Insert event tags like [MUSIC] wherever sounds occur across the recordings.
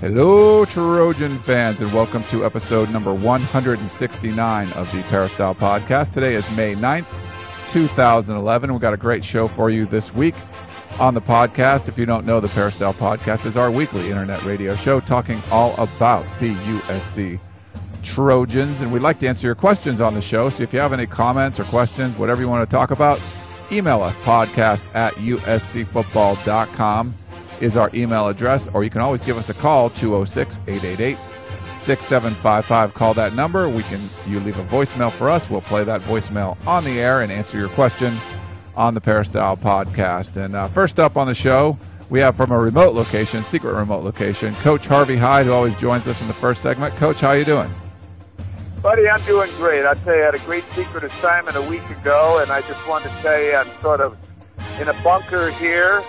Hello, Trojan fans, and welcome to episode number 169 of the Peristyle Podcast. Today is May 9th, 2011. We've got a great show for you this week on the podcast. If you don't know, the Peristyle Podcast is our weekly internet radio show talking all about the USC Trojans. And we'd like to answer your questions on the show. So if you have any comments or questions, whatever you want to talk about, email us podcast at uscfootball.com is our email address, or you can always give us a call 206 888 6755. Call that number. We can you leave a voicemail for us. We'll play that voicemail on the air and answer your question on the Peristyle podcast. And uh, first up on the show, we have from a remote location, secret remote location, Coach Harvey Hyde, who always joins us in the first segment. Coach, how you doing? Buddy, I'm doing great. I tell you, I had a great secret assignment a week ago, and I just wanted to tell you I'm sort of in a bunker here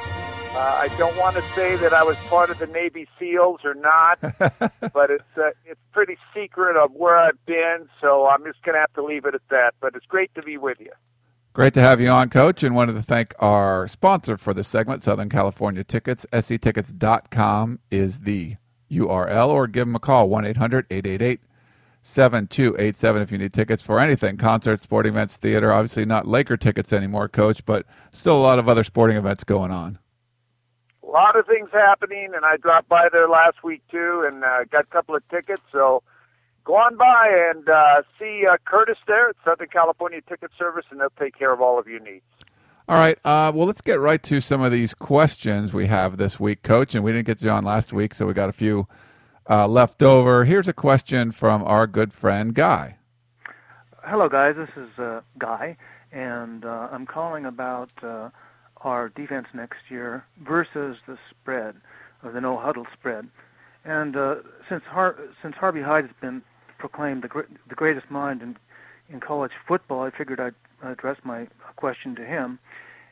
uh, I don't want to say that I was part of the Navy SEALs or not, [LAUGHS] but it's uh, it's pretty secret of where I've been, so I'm just going to have to leave it at that. But it's great to be with you. Great to have you on, Coach, and wanted to thank our sponsor for this segment, Southern California Tickets. sctickets.com is the URL, or give them a call, 1 800 888 7287 if you need tickets for anything concerts, sporting events, theater. Obviously, not Laker tickets anymore, Coach, but still a lot of other sporting events going on a lot of things happening, and I dropped by there last week too, and uh, got a couple of tickets. So go on by and uh, see uh, Curtis there at Southern California Ticket Service, and they'll take care of all of your needs. All right. Uh, well, let's get right to some of these questions we have this week, Coach. And we didn't get to on last week, so we got a few uh, left over. Here's a question from our good friend Guy. Hello, guys. This is uh, Guy, and uh, I'm calling about uh, our defense next year versus the spread, or the no huddle spread. And uh, since Har- since Harvey Hyde has been proclaimed the gr- the greatest mind in in college football, I figured I'd address my question to him.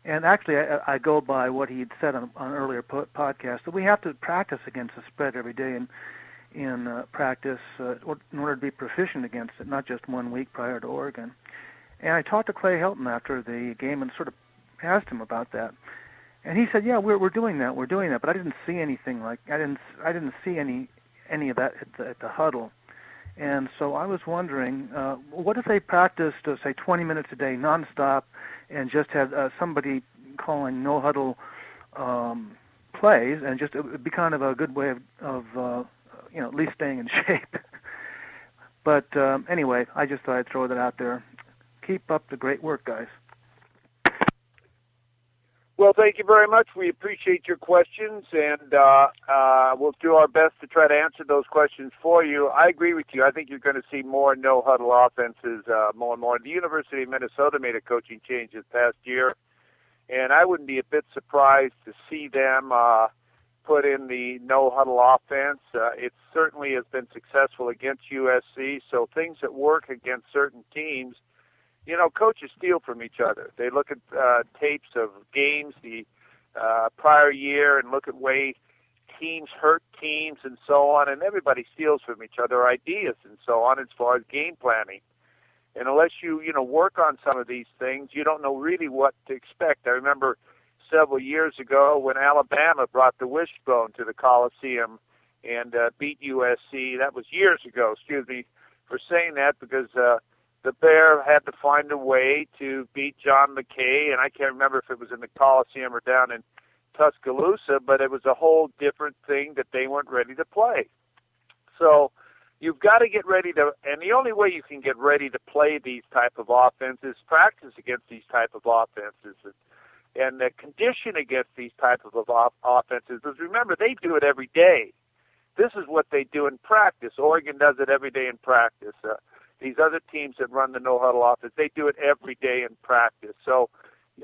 And actually, I, I go by what he'd said on, on earlier po- podcast that we have to practice against the spread every day in in uh, practice uh, in order to be proficient against it, not just one week prior to Oregon. And I talked to Clay Helton after the game and sort of asked him about that, and he said, "Yeah, we're we're doing that, we're doing that." But I didn't see anything like I didn't I didn't see any any of that at the, at the huddle, and so I was wondering, uh, what if they practiced uh, say 20 minutes a day nonstop, and just had uh, somebody calling no huddle um, plays, and just it would be kind of a good way of of uh, you know at least staying in [LAUGHS] shape. but um, anyway, I just thought I'd throw that out there. Keep up the great work, guys. Well, thank you very much. We appreciate your questions, and uh, uh, we'll do our best to try to answer those questions for you. I agree with you. I think you're going to see more no huddle offenses uh, more and more. The University of Minnesota made a coaching change this past year, and I wouldn't be a bit surprised to see them uh, put in the no huddle offense. Uh, it certainly has been successful against USC, so things that work against certain teams – you know, coaches steal from each other. They look at uh, tapes of games the uh, prior year and look at way teams hurt teams and so on, and everybody steals from each other ideas and so on as far as game planning. And unless you, you know, work on some of these things, you don't know really what to expect. I remember several years ago when Alabama brought the wishbone to the Coliseum and uh, beat USC. That was years ago, excuse me for saying that because uh, the Bear had to find a way to beat John McKay, and I can't remember if it was in the Coliseum or down in Tuscaloosa, but it was a whole different thing that they weren't ready to play. So you've got to get ready to, and the only way you can get ready to play these type of offenses, practice against these type of offenses, and, and the condition against these type of offenses. Because remember, they do it every day. This is what they do in practice. Oregon does it every day in practice. Uh, these other teams that run the no huddle offense, they do it every day in practice. So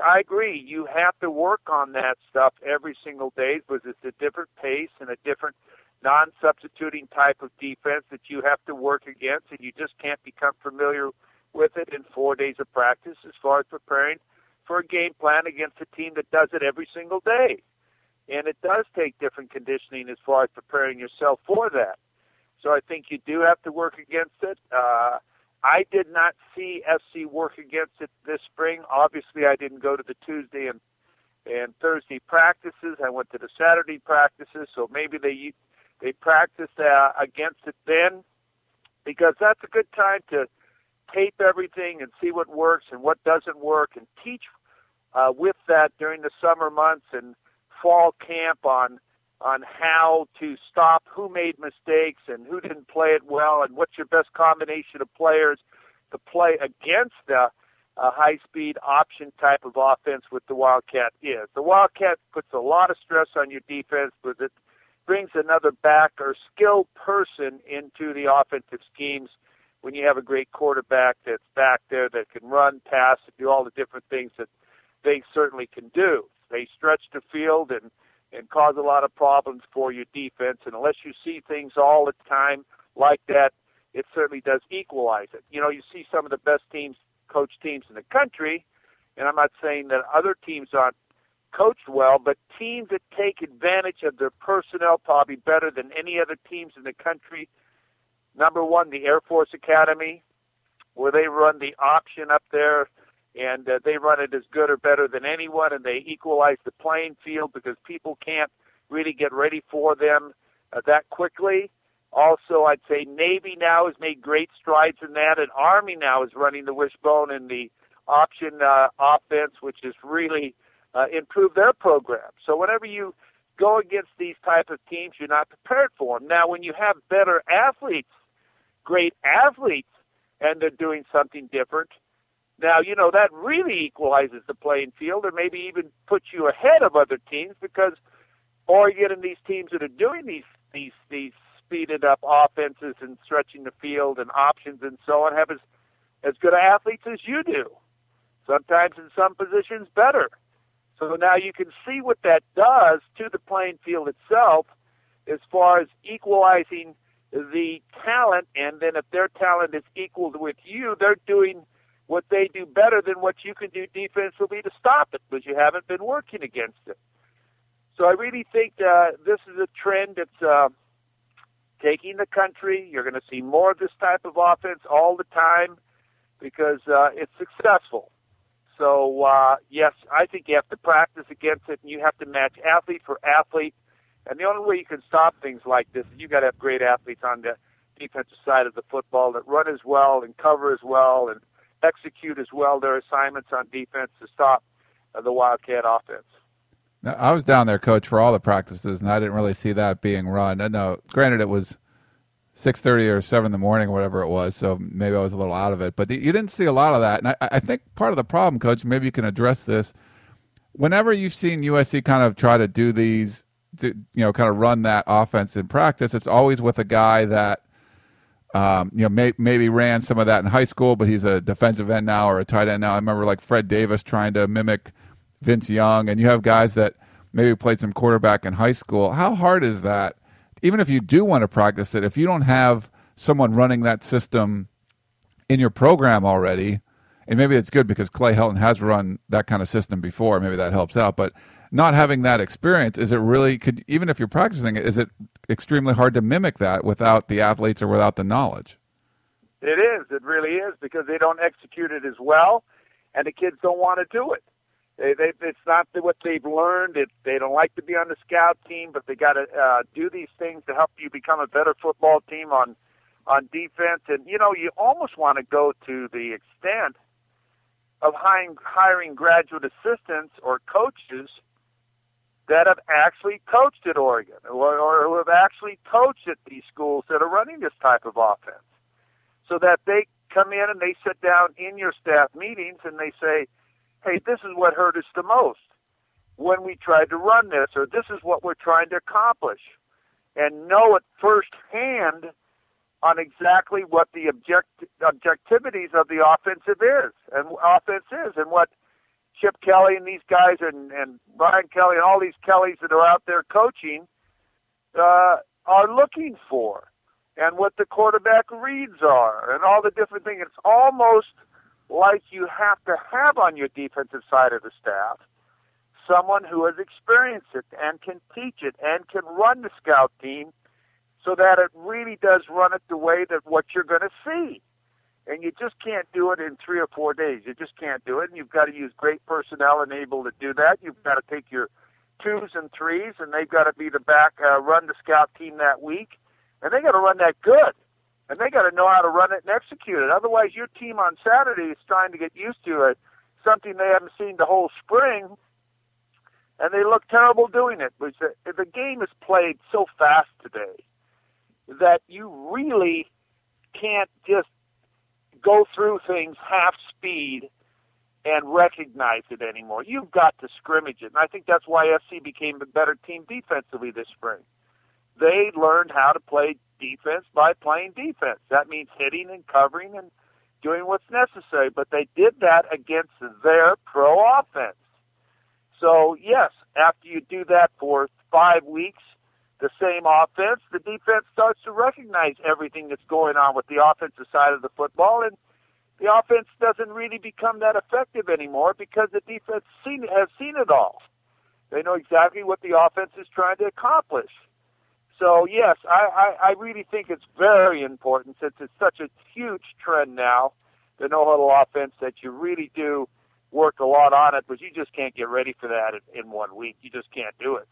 I agree. You have to work on that stuff every single day because it's a different pace and a different non-substituting type of defense that you have to work against, and you just can't become familiar with it in four days of practice as far as preparing for a game plan against a team that does it every single day. And it does take different conditioning as far as preparing yourself for that. So I think you do have to work against it. Uh, I did not see SC work against it this spring. Obviously, I didn't go to the Tuesday and and Thursday practices. I went to the Saturday practices, so maybe they they practiced uh, against it then, because that's a good time to tape everything and see what works and what doesn't work, and teach uh, with that during the summer months and fall camp on on how to stop who made mistakes and who didn't play it well and what's your best combination of players to play against the uh, high speed option type of offense with the Wildcat is. The Wildcat puts a lot of stress on your defense because it brings another back or skilled person into the offensive schemes when you have a great quarterback that's back there that can run, pass, and do all the different things that they certainly can do. They stretch the field and and cause a lot of problems for your defense. And unless you see things all the time like that, it certainly does equalize it. You know, you see some of the best teams, coach teams in the country, and I'm not saying that other teams aren't coached well, but teams that take advantage of their personnel probably better than any other teams in the country. Number one, the Air Force Academy, where they run the option up there and uh, they run it as good or better than anyone, and they equalize the playing field because people can't really get ready for them uh, that quickly. Also, I'd say Navy now has made great strides in that, and Army now is running the wishbone in the option uh, offense, which has really uh, improved their program. So whenever you go against these type of teams, you're not prepared for them. Now, when you have better athletes, great athletes, and they're doing something different, now, you know, that really equalizes the playing field or maybe even puts you ahead of other teams because Oregon and these teams that are doing these these these speeded up offenses and stretching the field and options and so on have as as good athletes as you do. Sometimes in some positions better. So now you can see what that does to the playing field itself as far as equalizing the talent and then if their talent is equal with you, they're doing what they do better than what you can do defensively to stop it because you haven't been working against it. So I really think uh, this is a trend that's uh, taking the country. You're going to see more of this type of offense all the time because uh, it's successful. So uh, yes, I think you have to practice against it, and you have to match athlete for athlete. And the only way you can stop things like this is you got to have great athletes on the defensive side of the football that run as well and cover as well and execute as well their assignments on defense to stop uh, the Wildcat offense. Now, I was down there, coach, for all the practices, and I didn't really see that being run. And no, granted, it was six thirty or seven in the morning, whatever it was, so maybe I was a little out of it. But you didn't see a lot of that, and I, I think part of the problem, coach, maybe you can address this. Whenever you've seen USC kind of try to do these, you know, kind of run that offense in practice, it's always with a guy that um, you know, may, maybe ran some of that in high school, but he's a defensive end now or a tight end now. I remember like Fred Davis trying to mimic Vince Young, and you have guys that maybe played some quarterback in high school. How hard is that? Even if you do want to practice it, if you don't have someone running that system in your program already, and maybe it's good because Clay Helton has run that kind of system before. Maybe that helps out. But not having that experience, is it really could even if you're practicing it, is it extremely hard to mimic that without the athletes or without the knowledge? It is. It really is because they don't execute it as well, and the kids don't want to do it. They, they, it's not what they've learned. It, they don't like to be on the scout team, but they got to uh, do these things to help you become a better football team on on defense. And you know, you almost want to go to the extent of hiring, hiring graduate assistants or coaches that have actually coached at Oregon or, or who have actually coached at these schools that are running this type of offense. So that they come in and they sit down in your staff meetings and they say, hey, this is what hurt us the most when we tried to run this, or this is what we're trying to accomplish. And know it firsthand on exactly what the object, objectivities of the offensive is and offense is and what Chip Kelly and these guys and, and Brian Kelly and all these Kellys that are out there coaching uh, are looking for and what the quarterback reads are and all the different things. It's almost like you have to have on your defensive side of the staff someone who has experienced it and can teach it and can run the scout team so that it really does run it the way that what you're going to see. And you just can't do it in three or four days. You just can't do it. And you've got to use great personnel and able to do that. You've got to take your twos and threes, and they've got to be the back, uh, run the scout team that week. And they got to run that good. And they got to know how to run it and execute it. Otherwise, your team on Saturday is trying to get used to it, something they haven't seen the whole spring, and they look terrible doing it. Which the, the game is played so fast today that you really can't just go through things half speed and recognize it anymore. You've got to scrimmage it. And I think that's why SC became a better team defensively this spring. They learned how to play defense by playing defense. That means hitting and covering and doing what's necessary. But they did that against their pro offense. So, yes, after you do that for five weeks, the same offense, the defense starts to recognize everything that's going on with the offensive side of the football, and the offense doesn't really become that effective anymore because the defense seen, has seen it all. They know exactly what the offense is trying to accomplish. So yes, I, I, I really think it's very important since it's such a huge trend now, the no huddle offense, that you really do work a lot on it, but you just can't get ready for that in, in one week. You just can't do it.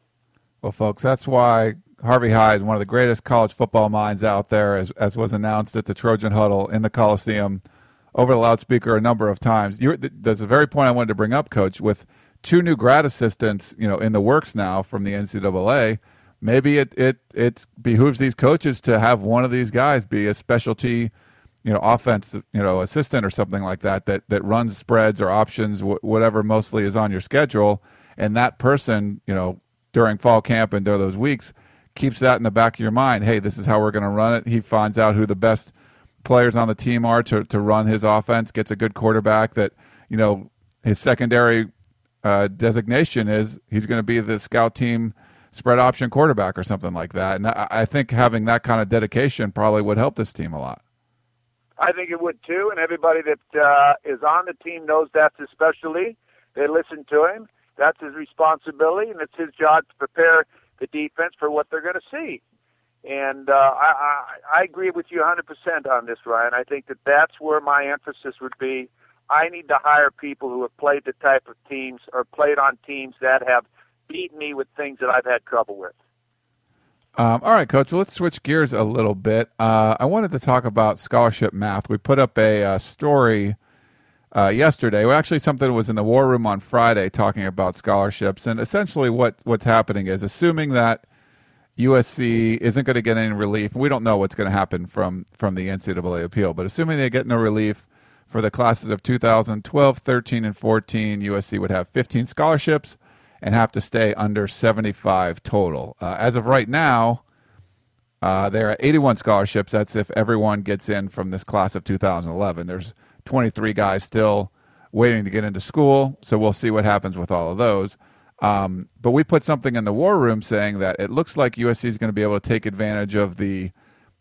Well, folks, that's why Harvey Hyde, one of the greatest college football minds out there, as, as was announced at the Trojan Huddle in the Coliseum over the loudspeaker a number of times. You're, there's a very point I wanted to bring up, Coach, with two new grad assistants, you know, in the works now from the NCAA. Maybe it it it behooves these coaches to have one of these guys be a specialty, you know, offense, you know, assistant or something like that that that runs spreads or options, wh- whatever mostly is on your schedule, and that person, you know, during fall camp and during those weeks keeps that in the back of your mind. Hey, this is how we're going to run it. He finds out who the best players on the team are to, to run his offense, gets a good quarterback that, you know, his secondary uh, designation is he's going to be the scout team spread option quarterback or something like that. And I, I think having that kind of dedication probably would help this team a lot. I think it would too, and everybody that uh, is on the team knows that's his specialty. They listen to him. That's his responsibility, and it's his job to prepare the defense for what they're going to see. And uh, I, I, I agree with you 100% on this, Ryan. I think that that's where my emphasis would be. I need to hire people who have played the type of teams or played on teams that have beaten me with things that I've had trouble with. Um, all right, Coach. Well, let's switch gears a little bit. Uh, I wanted to talk about scholarship math. We put up a uh, story uh, yesterday. Well, actually, something was in the war room on Friday talking about scholarships, and essentially what what's happening is assuming that USC isn't going to get any relief. We don't know what's going to happen from from the NCAA appeal, but assuming they get no relief for the classes of 2012, 13, and 14, USC would have 15 scholarships and have to stay under 75 total. Uh, as of right now, uh, there are 81 scholarships. That's if everyone gets in from this class of 2011. There's 23 guys still waiting to get into school. So we'll see what happens with all of those. Um, but we put something in the war room saying that it looks like USC is going to be able to take advantage of the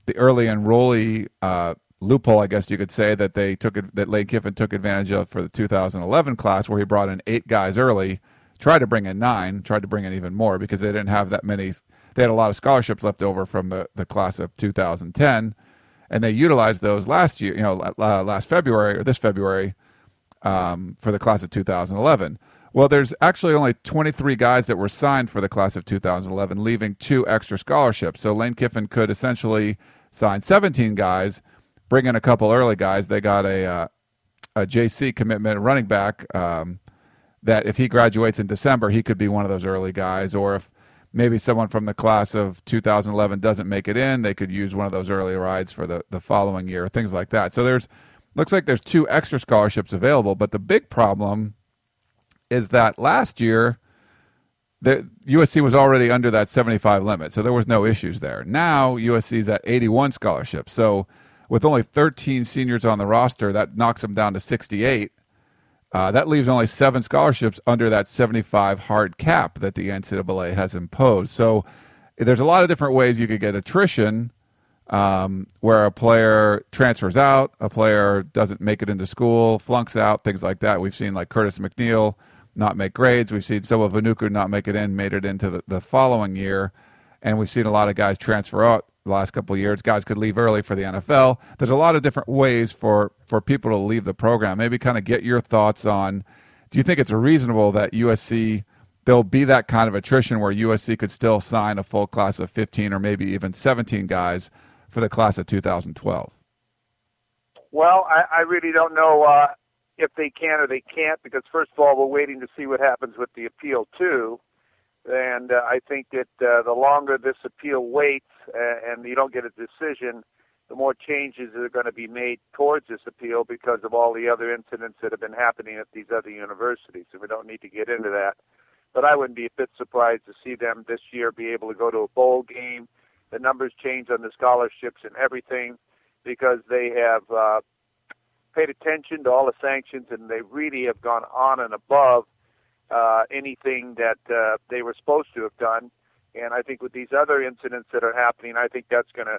the early enrollee uh, loophole, I guess you could say that they took it, that Lane Kiffin took advantage of for the 2011 class, where he brought in eight guys early, tried to bring in nine, tried to bring in even more because they didn't have that many. They had a lot of scholarships left over from the the class of 2010 and they utilized those last year, you know, last February or this February um, for the class of 2011. Well, there's actually only 23 guys that were signed for the class of 2011, leaving two extra scholarships. So Lane Kiffin could essentially sign 17 guys, bring in a couple early guys. They got a uh, a JC commitment running back um, that if he graduates in December, he could be one of those early guys. Or if maybe someone from the class of 2011 doesn't make it in, they could use one of those early rides for the, the following year, things like that. So there's looks like there's two extra scholarships available, but the big problem is that last year the USC was already under that 75 limit, so there was no issues there. Now USC is at 81 scholarships. So with only 13 seniors on the roster, that knocks them down to 68. Uh, that leaves only seven scholarships under that 75 hard cap that the NCAA has imposed. So there's a lot of different ways you could get attrition um, where a player transfers out, a player doesn't make it into school, flunks out, things like that. We've seen like Curtis McNeal not make grades. We've seen Soma Vainuku not make it in, made it into the, the following year. And we've seen a lot of guys transfer out the last couple years. Guys could leave early for the NFL. There's a lot of different ways for, for people to leave the program. Maybe kind of get your thoughts on do you think it's reasonable that USC there'll be that kind of attrition where USC could still sign a full class of 15 or maybe even 17 guys for the class of 2012? Well, I, I really don't know uh, if they can or they can't because first of all, we're waiting to see what happens with the appeal too, and uh, I think that uh, the longer this appeal waits uh, and you don't get a decision, the more changes are going to be made towards this appeal because of all the other incidents that have been happening at these other universities. And we don't need to get into that. But I wouldn't be a bit surprised to see them this year be able to go to a bowl game the numbers change on the scholarships and everything because they have uh, paid attention to all the sanctions and they really have gone on and above uh, anything that uh, they were supposed to have done. And I think with these other incidents that are happening, I think that's going to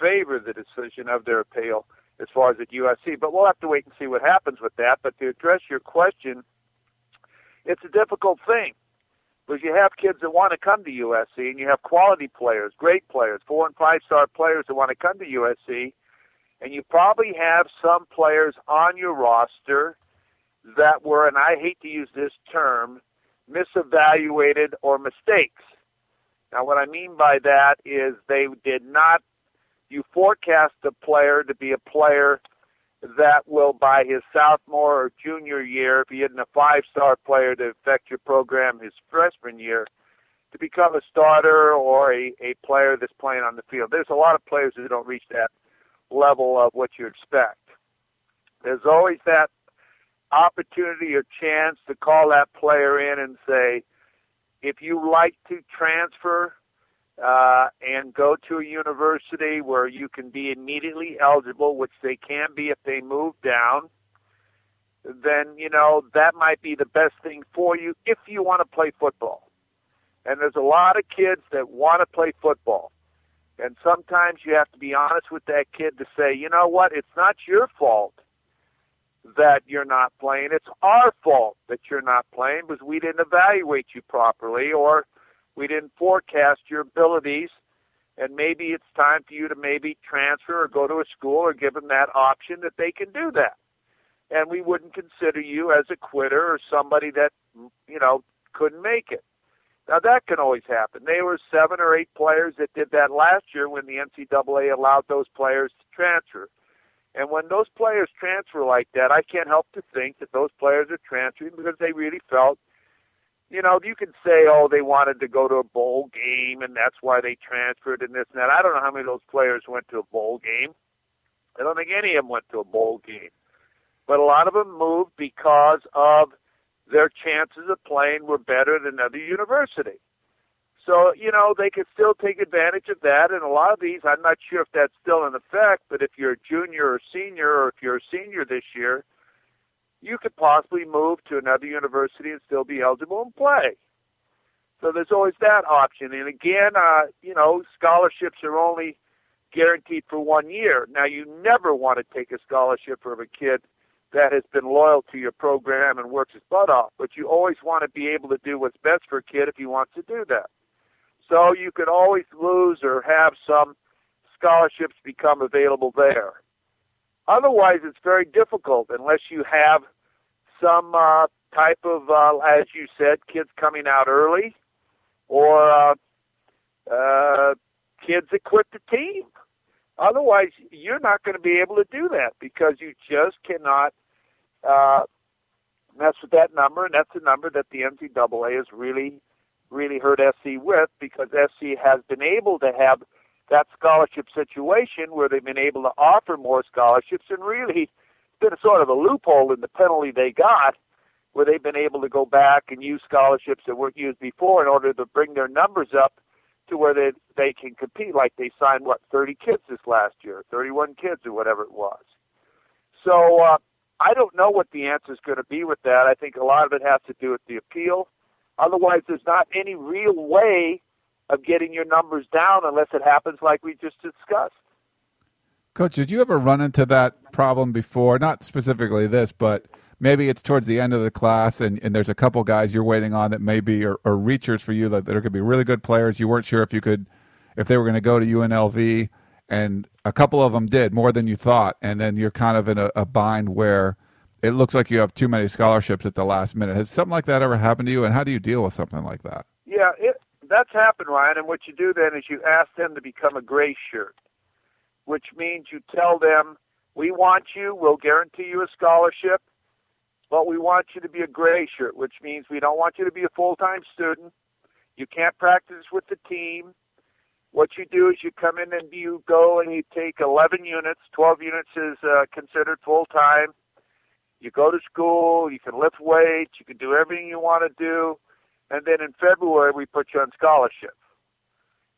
favor the decision of their appeal as far as at USC. But we'll have to wait and see what happens with that. But to address your question, it's a difficult thing because you have kids that want to come to USC and you have quality players, great players, four and five star players that want to come to USC, and you probably have some players on your roster that were, and I hate to use this term, misevaluated or mistakes. Now, what I mean by that is they did not, you forecast a player to be a player that will, by his sophomore or junior year, if he isn't a five star player to affect your program his freshman year, to become a starter or a, a player that's playing on the field. There's a lot of players who don't reach that level of what you expect. There's always that opportunity or chance to call that player in and say, if you like to transfer, uh, and go to a university where you can be immediately eligible, which they can be if they move down, then, you know, that might be the best thing for you if you want to play football. And there's a lot of kids that want to play football. And sometimes you have to be honest with that kid to say, you know what, it's not your fault that you're not playing. It's our fault that you're not playing because we didn't evaluate you properly or – we didn't forecast your abilities, and maybe it's time for you to maybe transfer or go to a school or give them that option that they can do that. And we wouldn't consider you as a quitter or somebody that, you know, couldn't make it. Now that can always happen. There were seven or eight players that did that last year when the NCAA allowed those players to transfer. And when those players transfer like that, I can't help to think that those players are transferring because they really felt you know, you can say, oh, they wanted to go to a bowl game and that's why they transferred and this and that. I don't know how many of those players went to a bowl game. I don't think any of them went to a bowl game. But a lot of them moved because of their chances of playing were better than other university. So, you know, they could still take advantage of that. And a lot of these, I'm not sure if that's still in effect, but if you're a junior or senior, or if you're a senior this year, you could possibly move to another university and still be eligible and play. So there's always that option. And again, uh, you know, scholarships are only guaranteed for one year. Now, you never want to take a scholarship from a kid that has been loyal to your program and works his butt off, but you always want to be able to do what's best for a kid if he wants to do that. So you could always lose or have some scholarships become available there. Otherwise, it's very difficult unless you have some uh, type of, uh, as you said, kids coming out early or uh, uh, kids that quit the team. Otherwise, you're not going to be able to do that because you just cannot uh, mess with that number, and that's a number that the NCAA has really, really hurt SC with because SC has been able to have – that scholarship situation where they've been able to offer more scholarships and really been sort of a loophole in the penalty they got where they've been able to go back and use scholarships that weren't used before in order to bring their numbers up to where they they can compete like they signed what 30 kids this last year 31 kids or whatever it was so uh I don't know what the answer is going to be with that. I think a lot of it has to do with the appeal. Otherwise, there's not any real way of getting your numbers down unless it happens like we just discussed. Coach, did you ever run into that problem before? Not specifically this, but maybe it's towards the end of the class and, and there's a couple guys you're waiting on that maybe are, are reachers for you that, that are going to be really good players. You weren't sure if you could, if they were going to go to UNLV, and a couple of them did more than you thought, and then you're kind of in a, a bind where it looks like you have too many scholarships at the last minute. Has something like that ever happened to you, and how do you deal with something like that? Yeah, it, that's happened, Ryan. And what you do then is you ask them to become a gray shirt, which means you tell them, "We want you. We'll guarantee you a scholarship, but we want you to be a gray shirt, which means we don't want you to be a full-time student. You can't practice with the team. What you do is you come in and you go and you take 11 units. 12 units is uh, considered full-time. You go to school. You can lift weights. You can do everything you want to do." and then in February we put you on scholarship.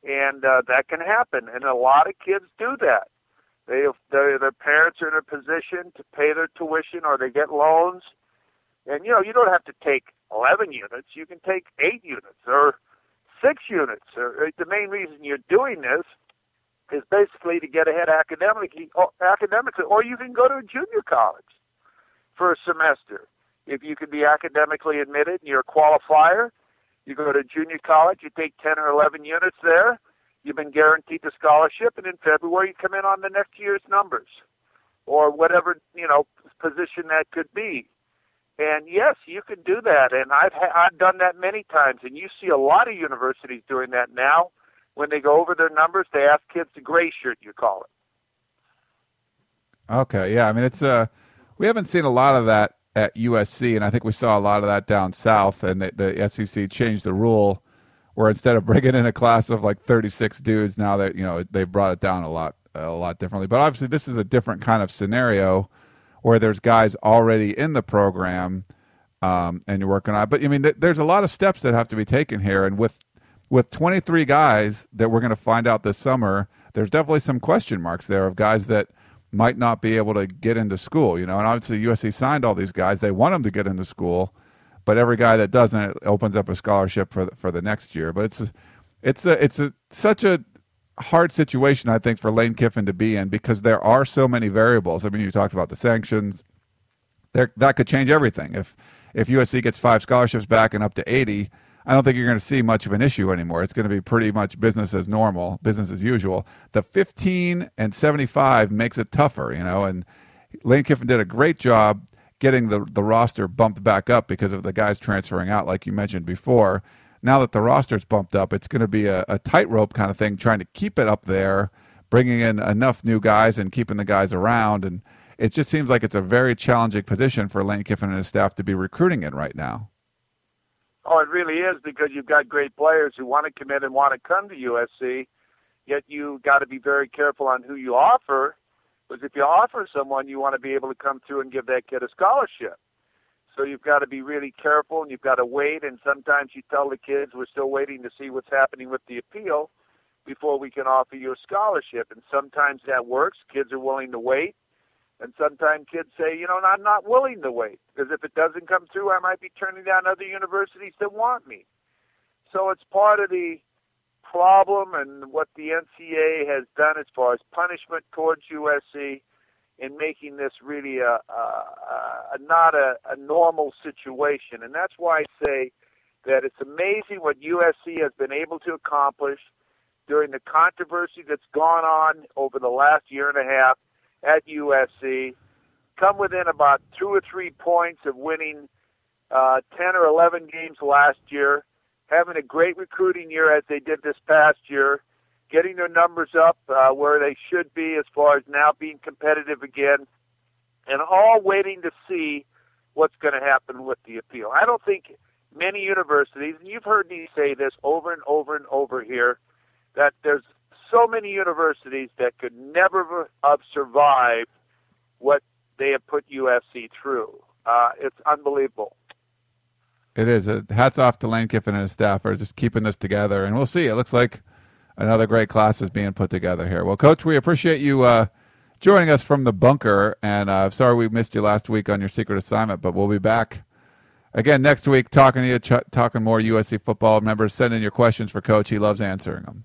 And uh, that can happen, and a lot of kids do that. They, their, their parents are in a position to pay their tuition, or they get loans. And you know, you don't have to take 11 units. You can take eight units or six units. Or, the main reason you're doing this is basically to get ahead academically, or, academically, or you can go to a junior college for a semester. If you can be academically admitted and you're a qualifier, you go to junior college, you take 10 or 11 units there, you've been guaranteed the scholarship, and in February you come in on the next year's numbers or whatever, you know, position that could be. And yes, you can do that, and I've ha- I've done that many times, and you see a lot of universities doing that now. When they go over their numbers, they ask kids to gray shirt, you call it. Okay, yeah, I mean it's uh, we haven't seen a lot of that at USC, and I think we saw a lot of that down south. And the, the SEC changed the rule where instead of bringing in a class of like 36 dudes, now that you know they brought it down a lot, a lot differently. But obviously, this is a different kind of scenario where there's guys already in the program, um, and you're working on. But I mean, th- there's a lot of steps that have to be taken here, and with with 23 guys that we're going to find out this summer, there's definitely some question marks there of guys that might not be able to get into school, you know. And obviously, USC signed all these guys; they want them to get into school, but every guy that doesn't it opens up a scholarship for the, for the next year. But it's it's a it's a such a hard situation, I think, for Lane Kiffin to be in because there are so many variables. I mean, you talked about the sanctions; there that could change everything. If if USC gets five scholarships back and up to eighty, I don't think you're going to see much of an issue anymore. It's going to be pretty much business as normal, business as usual. The 15 and 75 makes it tougher, you know, and Lane Kiffin did a great job getting the, the roster bumped back up because of the guys transferring out, like you mentioned before. Now that the roster's bumped up, it's going to be a, a tightrope kind of thing, trying to keep it up there, bringing in enough new guys and keeping the guys around. And it just seems like it's a very challenging position for Lane Kiffin and his staff to be recruiting in right now. Oh, it really is because you've got great players who want to commit and want to come to USC. Yet you got to be very careful on who you offer, because if you offer someone, you want to be able to come through and give that kid a scholarship. So you've got to be really careful, and you've got to wait. And sometimes you tell the kids, "We're still waiting to see what's happening with the appeal before we can offer you a scholarship." And sometimes that works. Kids are willing to wait. And sometimes kids say, you know, I'm not willing to wait because if it doesn't come through, I might be turning down other universities that want me. So it's part of the problem and what the NCAA has done as far as punishment towards USC in making this really a, a, a not a, a normal situation. And that's why I say that it's amazing what USC has been able to accomplish during the controversy that's gone on over the last year and a half at USC, come within about two or three points of winning uh, 10 or 11 games last year, having a great recruiting year as they did this past year, getting their numbers up uh, where they should be as far as now being competitive again, and all waiting to see what's going to happen with the appeal. I don't think many universities, and you've heard me say this over and over and over here, that there's so many universities that could never have survived what they have put USC through. Uh, it's unbelievable. It is. Uh, hats off to Lane Kiffin and his staff for just keeping this together. And we'll see. It looks like another great class is being put together here. Well, Coach, we appreciate you uh, joining us from the bunker. And uh, sorry we missed you last week on your secret assignment, but we'll be back again next week talking to you, ch- talking more USC football. Remember, send in your questions for Coach. He loves answering them.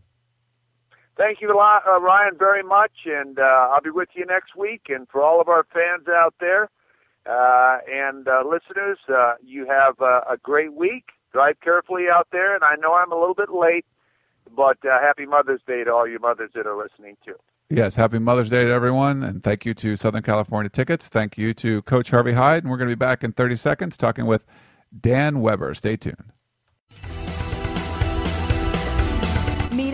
Thank you, uh, Ryan, very much, and uh, I'll be with you next week. And for all of our fans out there uh, and uh, listeners, uh, you have a great week. Drive carefully out there, and I know I'm a little bit late, but uh, happy Mother's Day to all you mothers that are listening too. Yes, happy Mother's Day to everyone, and thank you to Southern California Tickets. Thank you to Coach Harvey Hyde, and we're going to be back in 30 seconds talking with Dan Weber. Stay tuned.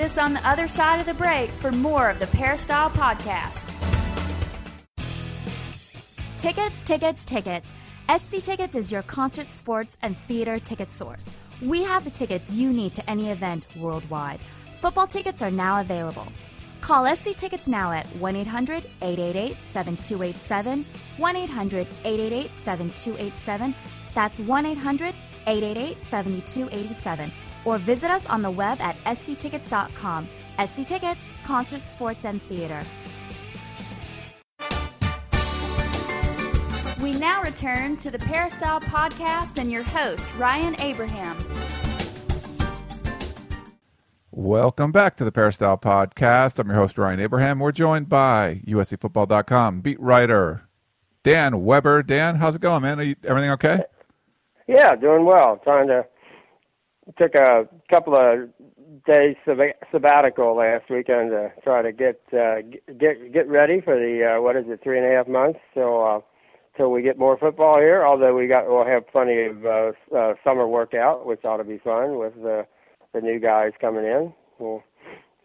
Us on the other side of the break for more of the Peristyle Podcast. Tickets, tickets, tickets. SC Tickets is your concert, sports, and theater ticket source. We have the tickets you need to any event worldwide. Football tickets are now available. Call SC Tickets now at 1 800 888 7287. 1 800 888 7287. That's 1 800 888 7287. Or visit us on the web at sctickets.com. SC Tickets, Concert, Sports, and Theater. We now return to the Peristyle Podcast and your host, Ryan Abraham. Welcome back to the Peristyle Podcast. I'm your host, Ryan Abraham. We're joined by USCFootball.com beat writer Dan Weber. Dan, how's it going, man? You, everything okay? Yeah, doing well. Trying to took a couple of days sabbatical last weekend to try to get uh, get get ready for the uh, what is it three and a half months so uh, till we get more football here. Although we got we'll have plenty of uh, uh, summer workout, which ought to be fun with the the new guys coming in. We'll,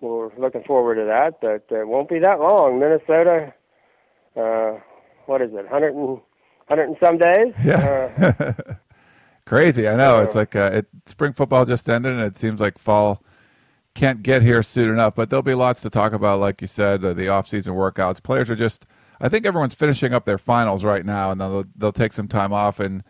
we're looking forward to that, but it won't be that long. Minnesota, uh, what is it, hundred and hundred and some days? Yeah. Uh, [LAUGHS] Crazy, I know. it's like uh, it, spring football just ended, and it seems like fall can't get here soon enough. But there'll be lots to talk about, like you said, uh, the off-season workouts. Players are just, I think everyone's finishing up their finals right now, and they'll they'll take some time off, and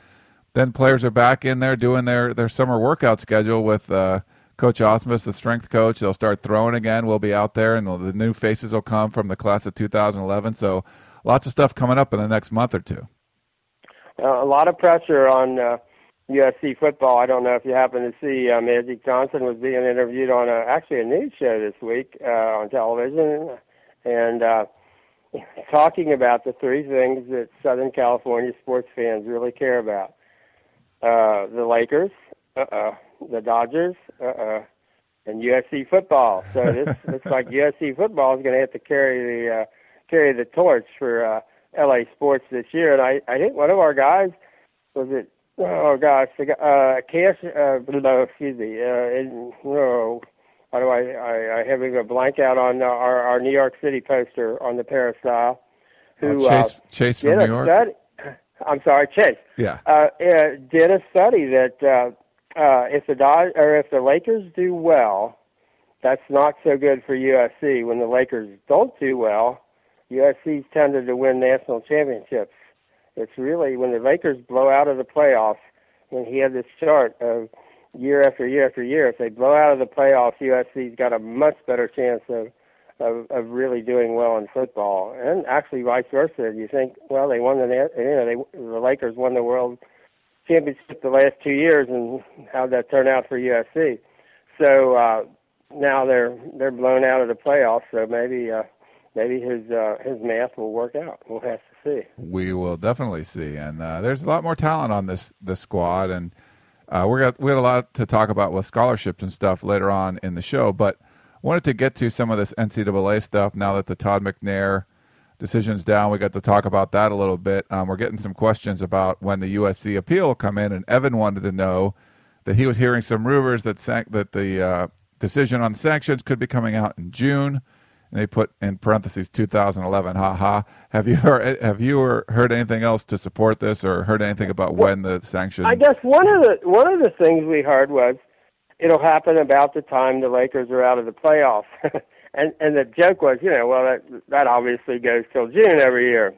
then players are back in there doing their their summer workout schedule with. Uh, Coach Ausmus, the strength coach. They'll start throwing again. We'll be out there, and the new faces will come from the class of 2011. So, lots of stuff coming up in the next month or two. Uh, a lot of pressure on uh, USC football. I don't know if you happen to see uh, Magic Johnson was being interviewed on a, actually a news show this week uh, on television, and uh, [LAUGHS] talking about the three things that Southern California sports fans really care about: uh, the Lakers, uh-uh, the Dodgers, uh-uh, and USC football. So [LAUGHS] this looks like USC football is going to have to carry the uh, carry the torch for uh, LA sports this year. And I I think one of our guys was it Oh gosh, uh, Cash, uh, no, excuse me. Uh, in, no, how do I, I, I having a blank out on uh, our, our New York City poster on the peristyle. Who uh, Chase, uh, Chase from New York. Study, I'm sorry, Chase. Yeah. Uh, uh, did a study that uh, uh, if the Dod- or if the Lakers do well, that's not so good for USC. When the Lakers don't do well, USC's tended to win national championships. It's really when the Lakers blow out of the playoffs, and he had this chart of year after year after year. If they blow out of the playoffs, USC's got a much better chance of of, of really doing well in football, and actually vice versa. You think, well, they won the you know they the Lakers won the world championship the last two years, and how'd that turn out for USC? So uh, now they're they're blown out of the playoffs. So maybe uh, maybe his uh, his math will work out. We'll have to see. We will definitely see, and uh, there's a lot more talent on this this squad, and uh, we got we had a lot to talk about with scholarships and stuff later on in the show. But wanted to get to some of this NCAA stuff now that the Todd McNair decision's down. We got to talk about that a little bit. Um, we're getting some questions about when the USC appeal will come in, and Evan wanted to know that he was hearing some rumors that san- that the uh, decision on sanctions could be coming out in June and they put in parentheses 2011. Ha ha. Have you heard Have you heard anything else to support this, or heard anything about well, when the sanction? I guess one of the one of the things we heard was it'll happen about the time the Lakers are out of the playoffs, [LAUGHS] and and the joke was, you know, well that that obviously goes till June every year.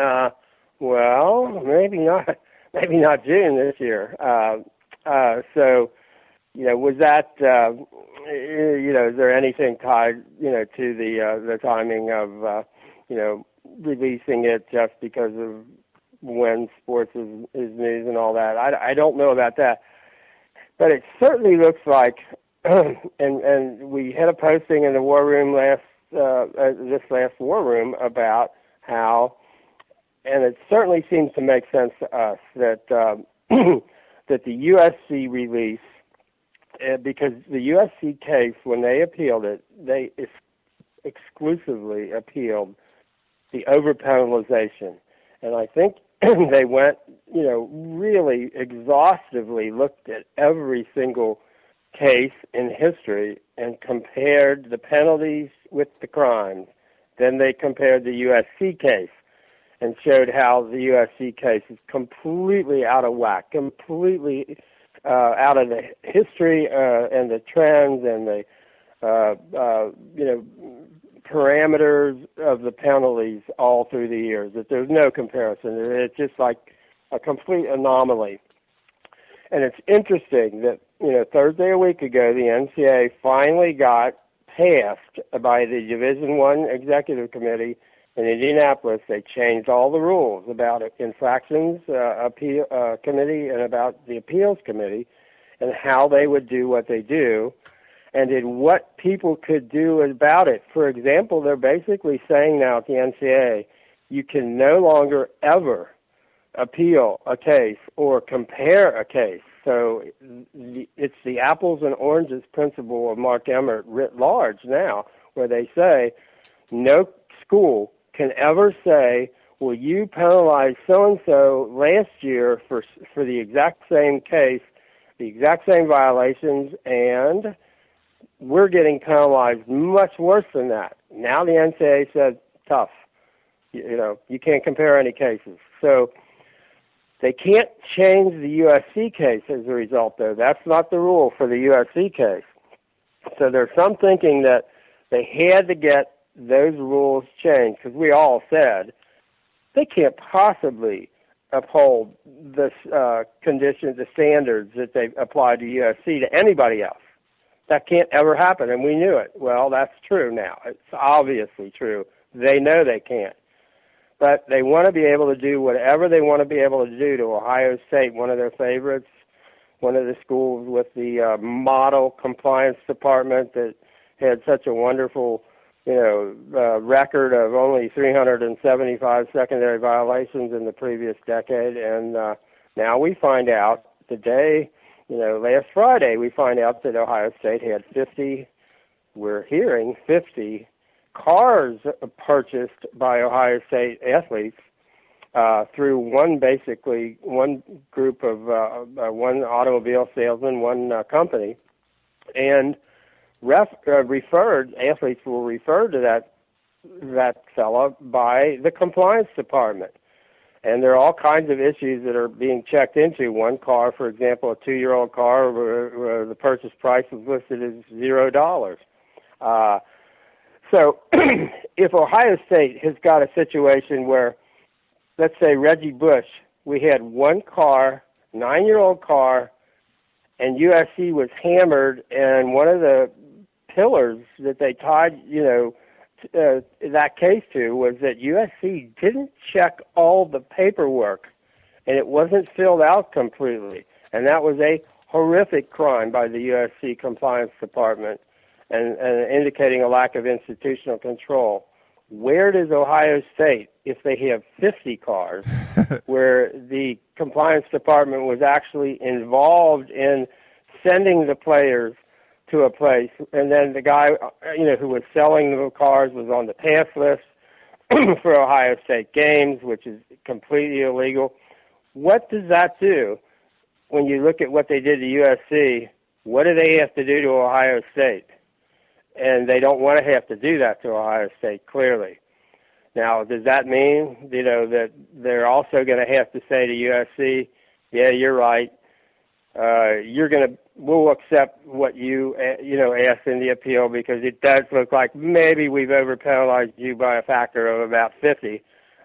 Uh, well, maybe not. [LAUGHS] Maybe not June this year. Uh, uh, so, you know, was that? Uh, you know, is there anything tied, you know, to the uh, the timing of uh, you know, releasing it just because of when sports is, is news and all that. I, I don't know about that, but it certainly looks like, [CLEARS THROAT] and and we had a posting in the war room last uh, uh, this last war room about how, and it certainly seems to make sense to us that um, [CLEARS THROAT] that the USC release, uh, Uh, because the USC case when they appealed it, they ex- exclusively appealed the overpenalization, and I think [CLEARS THROAT] they went, you know, really exhaustively looked at every single case in history and compared the penalties with the crimes. Then they compared the USC case and showed how the USC case is completely out of whack, completely uh, out of the history uh, and the trends and the uh, uh, you know parameters of the penalties all through the years. That there's no comparison. It's just like a complete anomaly. And it's interesting that you know Thursday a week ago, the NCAA finally got passed by the Division One Executive Committee in Indianapolis. They changed all the rules about infractions uh, appeal uh, committee and about the appeals committee, and how they would do what they do and in what people could do about it. For example, they're basically saying now at the NCAA, you can no longer ever appeal a case or compare a case. So it's the apples and oranges principle of Mark Emmert writ large now, where they say no school can ever say, "Well, you penalized so and so last year for for the exact same case, the exact same violations, and we're getting penalized much worse than that. Now the NCAA said, tough. You, you know, you can't compare any cases. So they can't change the USC case as a result, though. That's not the rule for the USC case. So there's some thinking that they had to get those rules change because we all said they can't possibly uphold the uh, conditions, the standards that they apply to USC to anybody else that can't ever happen, and we knew it. Well, that's true now. It's obviously true. They know they can't. But they want to be able to do whatever they want to be able to do to Ohio State, one of their favorites, one of the schools with the uh, model compliance department that had such a wonderful, you know, uh, record of only 375 secondary violations in the previous decade. And uh, now we find out the day you know, last Friday we find out that Ohio State had 50, we're hearing 50 cars purchased by Ohio State athletes uh, through one basically one group of uh, uh, one automobile salesman, one uh, company, and ref, uh, referred athletes were referred to that that fellow by the compliance department. And there are all kinds of issues that are being checked into. One car, for example, a two-year-old car, where, where the purchase price was listed as zero dollars. Uh, so, [CLEARS THROAT] if Ohio State has got a situation where, let's say Reggie Bush, we had one car, nine-year-old car, and USC was hammered, and one of the pillars that they tied, you know, uh, that case to was that USC didn't check all the paperwork, and it wasn't filled out completely, and that was a horrific crime by the USC compliance department, and, and indicating a lack of institutional control. Where does Ohio State, if they have 50 cars, [LAUGHS] where the compliance department was actually involved in sending the players to a place, and then the guy, you know, who was selling the cars was on the pass list [CLEARS THROAT] for Ohio State games, which is completely illegal. What does that do when you look at what they did to USC? What do they have to do to Ohio State? And they don't want to have to do that to Ohio State, clearly. Now, does that mean, you know, that they're also going to have to say to USC, yeah, you're right, uh, you're going to we'll accept what you uh, you know asked in the appeal because it does look like maybe we've over penalized you by a factor of about 50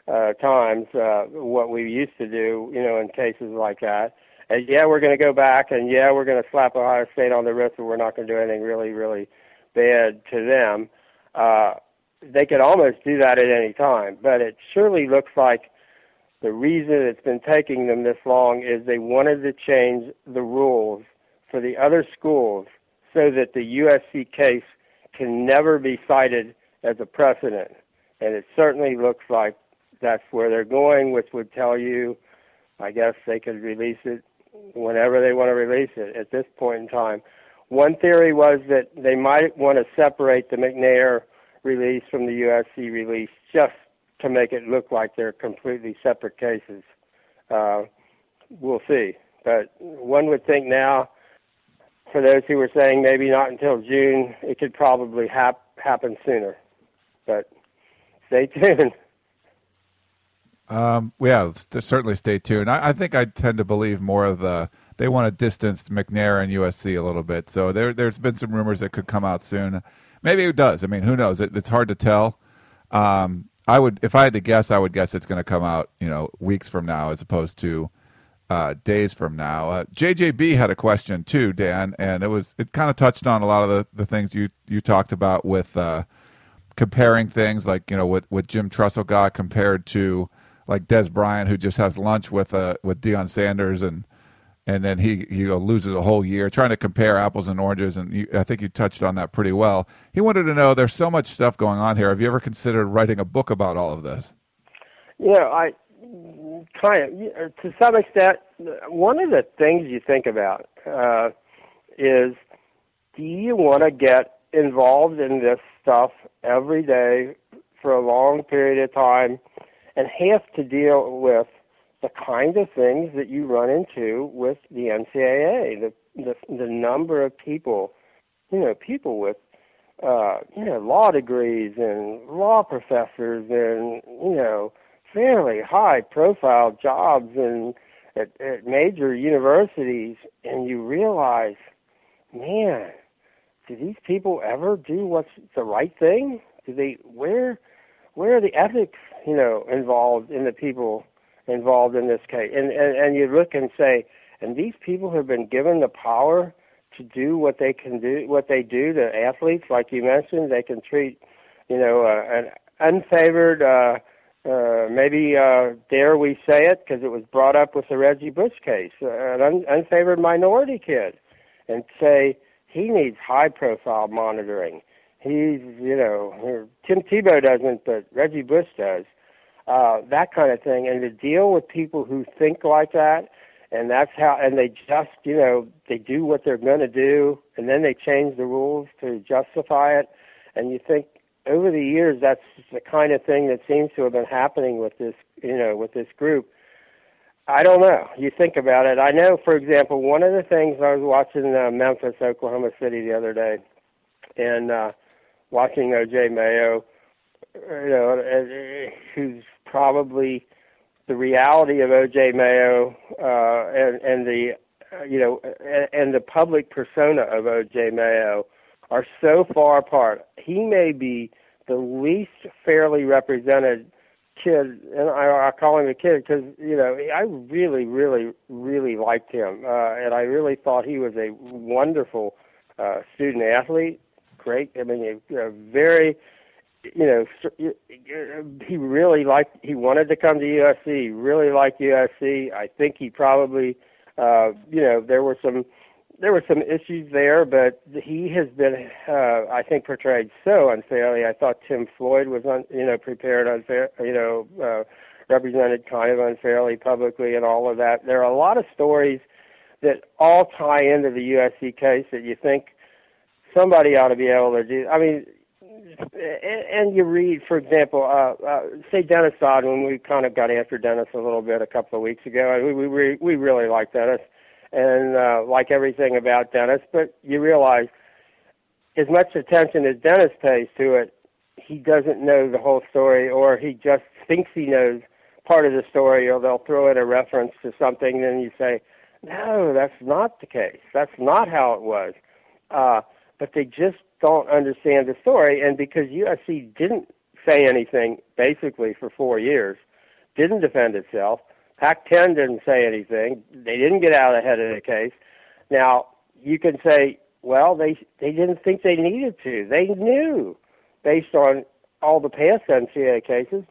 uh, times uh, what we used to do you know in cases like that. And yeah, we're going to go back and yeah, we're going to slap Ohio State on the wrist, but we're not going to do anything really really bad to them. Uh, they could almost do that at any time. But it surely looks like the reason it's been taking them this long is they wanted to change the rules for the other schools so that the USC case can never be cited as a precedent. And it certainly looks like that's where they're going, which would tell you, I guess, they could release it whenever they want to release it at this point in time. One theory was that they might want to separate the McNair release from the USC release just to make it look like they're completely separate cases. Uh, we'll see. But one would think now, for those who were saying maybe not until June, it could probably hap- happen sooner. But stay tuned. Um, yeah, certainly stay tuned. I, I, think I tend to believe more of the they want to distance McNair and USC a little bit. So there, there's been some rumors that could come out soon. Maybe it does. I mean, who knows? It, it's hard to tell. Um, I would, if I had to guess, I would guess it's going to come out, you know, weeks from now as opposed to uh, days from now. Uh, JJB had a question too, Dan, and it was it kind of touched on a lot of the, the things you you talked about with uh, comparing things, like you know, with with Jim Tressel got compared to like Dez Bryant, who just has lunch with uh with Deion Sanders and and then he he loses a whole year trying to compare apples and oranges. And you, I think you touched on that pretty well. He wanted to know there's so much stuff going on here. Have you ever considered writing a book about all of this? Yeah, I kind of to some extent. One of the things you think about uh, is, do you want to get involved in this stuff every day for a long period of time? and have to deal with the kind of things that you run into with the NCAA, the the, the number of people, you know, people with uh, you know law degrees and law professors and you know fairly high profile jobs and at, at major universities, and you realize, man, do these people ever do what's the right thing? Do they where where are the ethics you know, involved in the people involved in this case. And, and, and you look and say, and these people have been given the power to do what they can do, what they do to athletes, like you mentioned, they can treat, you know, uh, an unfavored, uh, uh, maybe uh, dare we say it, because it was brought up with the Reggie Bush case, an un- unfavored minority kid, and say he needs high profile monitoring. He's, you know, Tim Tebow doesn't, but Reggie Bush does uh, that kind of thing, and to deal with people who think like that, and that's how, and they just, you know, they do what they're going to do, and then they change the rules to justify it, and you think over the years that's the kind of thing that seems to have been happening with this, you know, with this group. I don't know. You think about it. I know, for example, one of the things I was watching uh, Memphis, Oklahoma City the other day, and uh, watching O.J. Mayo, you know, who's probably the reality of O.J. Mayo uh, and, and the uh, you know and, and the public persona of O.J. Mayo are so far apart. He may be the least fairly represented kid, and I, I call him a kid because you know I really, really, really liked him, uh, and I really thought he was a wonderful uh, student athlete. Great, I mean, a, a very you know, he really liked, he wanted to come to USC, really liked USC. I think he probably, uh, you know, there were some, there were some issues there, but he has been, uh, I think, portrayed so unfairly. I thought Tim Floyd was, un, you know, prepared unfair, you know, uh, represented kind of unfairly publicly and all of that. There are a lot of stories that all tie into the USC case that you think somebody ought to be able to do. I mean, and you read, for example, uh, uh, say Dennis Dodd, when we kind of got after Dennis a little bit a couple of weeks ago. We we we really like Dennis, and uh, like everything about Dennis. But you realize, as much attention as Dennis pays to it, he doesn't know the whole story, or he just thinks he knows part of the story, or they'll throw in a reference to something, and then you say, "No, that's not the case. That's not how it was." Uh, but they just don't understand the story. And because USC didn't say anything basically for four years, didn't defend itself, Pac 10 didn't say anything, they didn't get out ahead of the case. Now, you can say, well, they, they didn't think they needed to. They knew, based on all the past NCAA cases,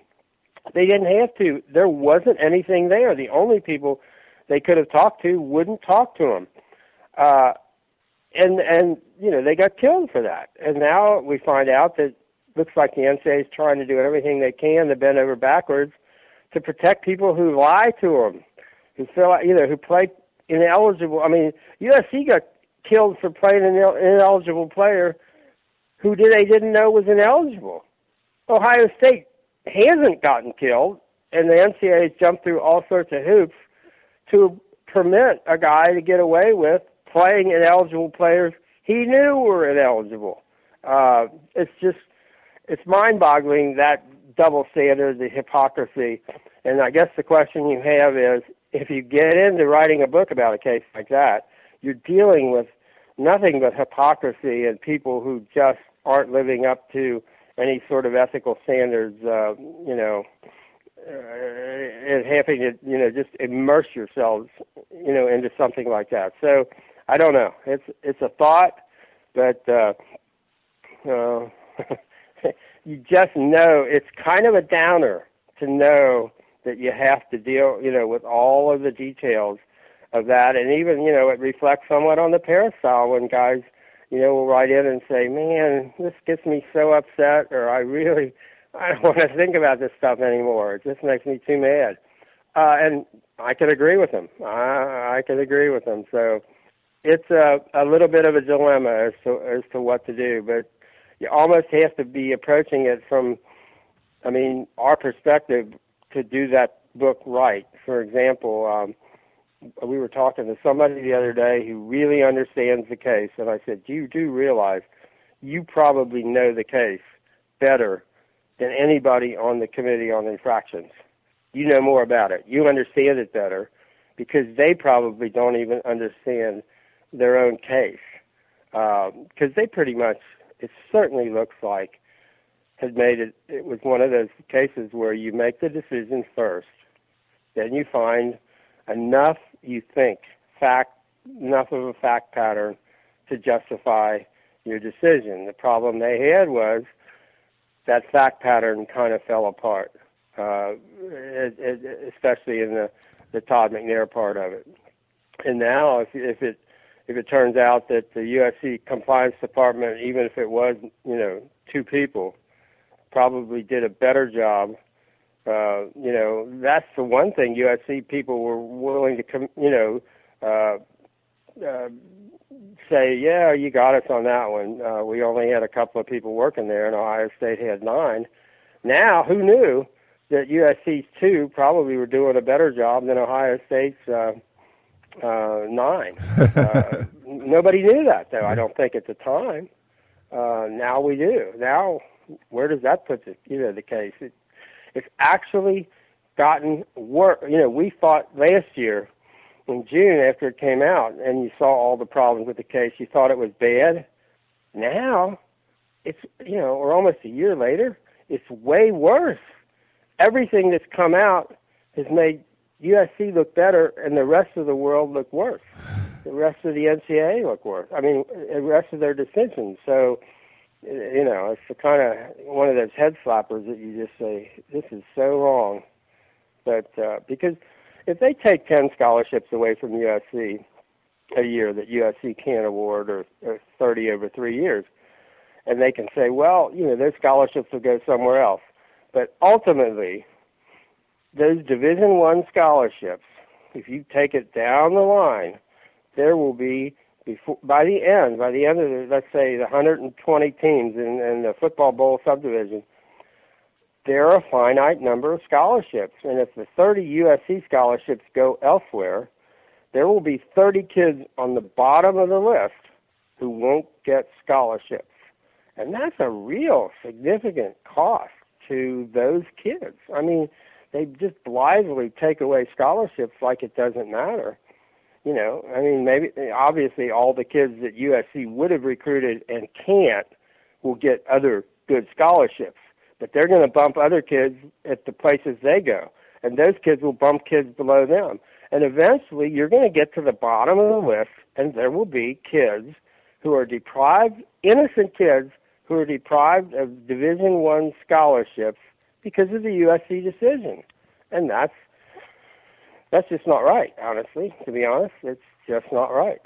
they didn't have to. There wasn't anything there. The only people they could have talked to wouldn't talk to them. Uh, and and you know they got killed for that. And now we find out that looks like the NCAA is trying to do everything they can to bend over backwards to protect people who lie to them, who fill you know who play ineligible. I mean, USC got killed for playing an ineligible player who did they didn't know was ineligible. Ohio State hasn't gotten killed, and the NCAA has jumped through all sorts of hoops to permit a guy to get away with playing ineligible players he knew were ineligible. Uh, it's just it's mind-boggling that double standard, the hypocrisy. And I guess the question you have is, if you get into writing a book about a case like that, you're dealing with nothing but hypocrisy and people who just aren't living up to any sort of ethical standards. Uh, you know, uh, and having to you know just immerse yourselves you know into something like that. So I don't know. It's it's a thought, but uh, uh, [LAUGHS] you just know it's kind of a downer to know that you have to deal you know with all of the details of that, and even you know it reflects somewhat on the peristyle when guys you know will write in and say, "Man, this gets me so upset," or "I really." [LAUGHS] I don't want to think about this stuff anymore. It just makes me too mad. Uh, and I can agree with them. I, I can agree with them. So it's a, a little bit of a dilemma as to as to what to do. But you almost have to be approaching it from, I mean, our perspective to do that book right. For example, um, we were talking to somebody the other day who really understands the case, and I said, "You do realize you probably know the case better than anybody on the committee on infractions. You know more about it. You understand it better because they probably don't even understand their own case. Because um, they pretty much, it certainly looks like, had made it, it was one of those cases where you make the decision first, then you find enough, you think, fact, enough of a fact pattern to justify your decision. The problem they had was that fact pattern kind of fell apart, uh, it, it, especially in the the Todd McNair part of it. And now, if if it if it turns out that the USC compliance department, even if it was you know two people, probably did a better job. Uh, you know, that's the one thing USC people were willing to, com- you know, uh, uh, say, yeah, you got us on that one. Uh, we only had a couple of people working there, and Ohio State had nine. Now, who knew that USC's two probably were doing a better job than Ohio State's uh, uh, nine? [LAUGHS] uh, nobody knew that, though. I don't think at the time. Uh, now we do. Now, where does that put the you know the case? It, it's actually gotten worse. You know, we thought last year in June after it came out and you saw all the problems with the case, you thought it was bad. Now, it's, you know, or almost a year later, it's way worse. Everything that's come out has made USC look better and the rest of the world look worse. The rest of the NCAA look worse. I mean, the rest of their decisions. So, you know, it's the kind of one of those head slappers that you just say, this is so wrong. But uh, because if they take 10 scholarships away from USC a year that USC can't award or, or 30 over three years, and they can say, well, you know, those scholarships will go somewhere else. But ultimately, those Division One scholarships, if you take it down the line, there will be before by the end, by the end of the, let's say the 120 teams in, in the football bowl subdivision, there are a finite number of scholarships. And if the 30 USC scholarships go elsewhere, there will be 30 kids on the bottom of the list who won't get scholarships. And that's a real significant cost to those kids. I mean, they just blithely take away scholarships like it doesn't matter. You know, I mean, maybe obviously all the kids that USC would have recruited and can't will get other good scholarships but they're going to bump other kids at the places they go, and those kids will bump kids below them. And eventually, you're going to get to the bottom of the list, and there will be kids who are deprived, innocent kids who are deprived of Division One scholarships because of the USC decision, and that's that's just not right. Honestly, to be honest, it's just not right.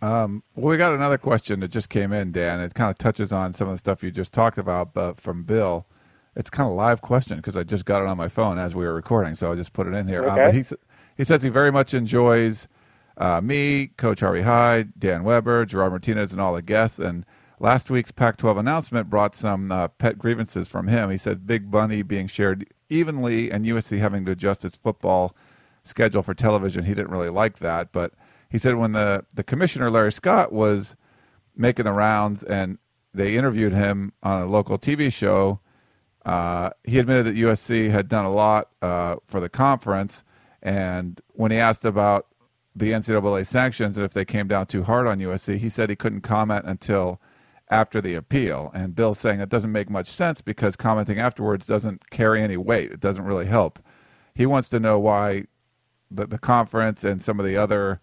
Um, well, we got another question that just came in, Dan. It kind of touches on some of the stuff you just talked about, but from Bill. It's kind of live question because I just got it on my phone as we were recording, so I just put it in here. Okay. Um, he he says he very much enjoys uh, me, Coach Harvey Hyde, Dan Weber, Gerard Martinez, and all the guests. And last week's Pac-12 announcement brought some uh, pet grievances from him. He said big money being shared evenly and USC having to adjust its football schedule for television. He didn't really like that, but he said when the the commissioner Larry Scott was making the rounds and they interviewed him on a local TV show uh, he admitted that USC had done a lot uh, for the conference, and when he asked about the NCAA sanctions and if they came down too hard on USC, he said he couldn't comment until after the appeal. And Bill's saying it doesn't make much sense because commenting afterwards doesn't carry any weight. It doesn't really help. He wants to know why the, the conference and some of the other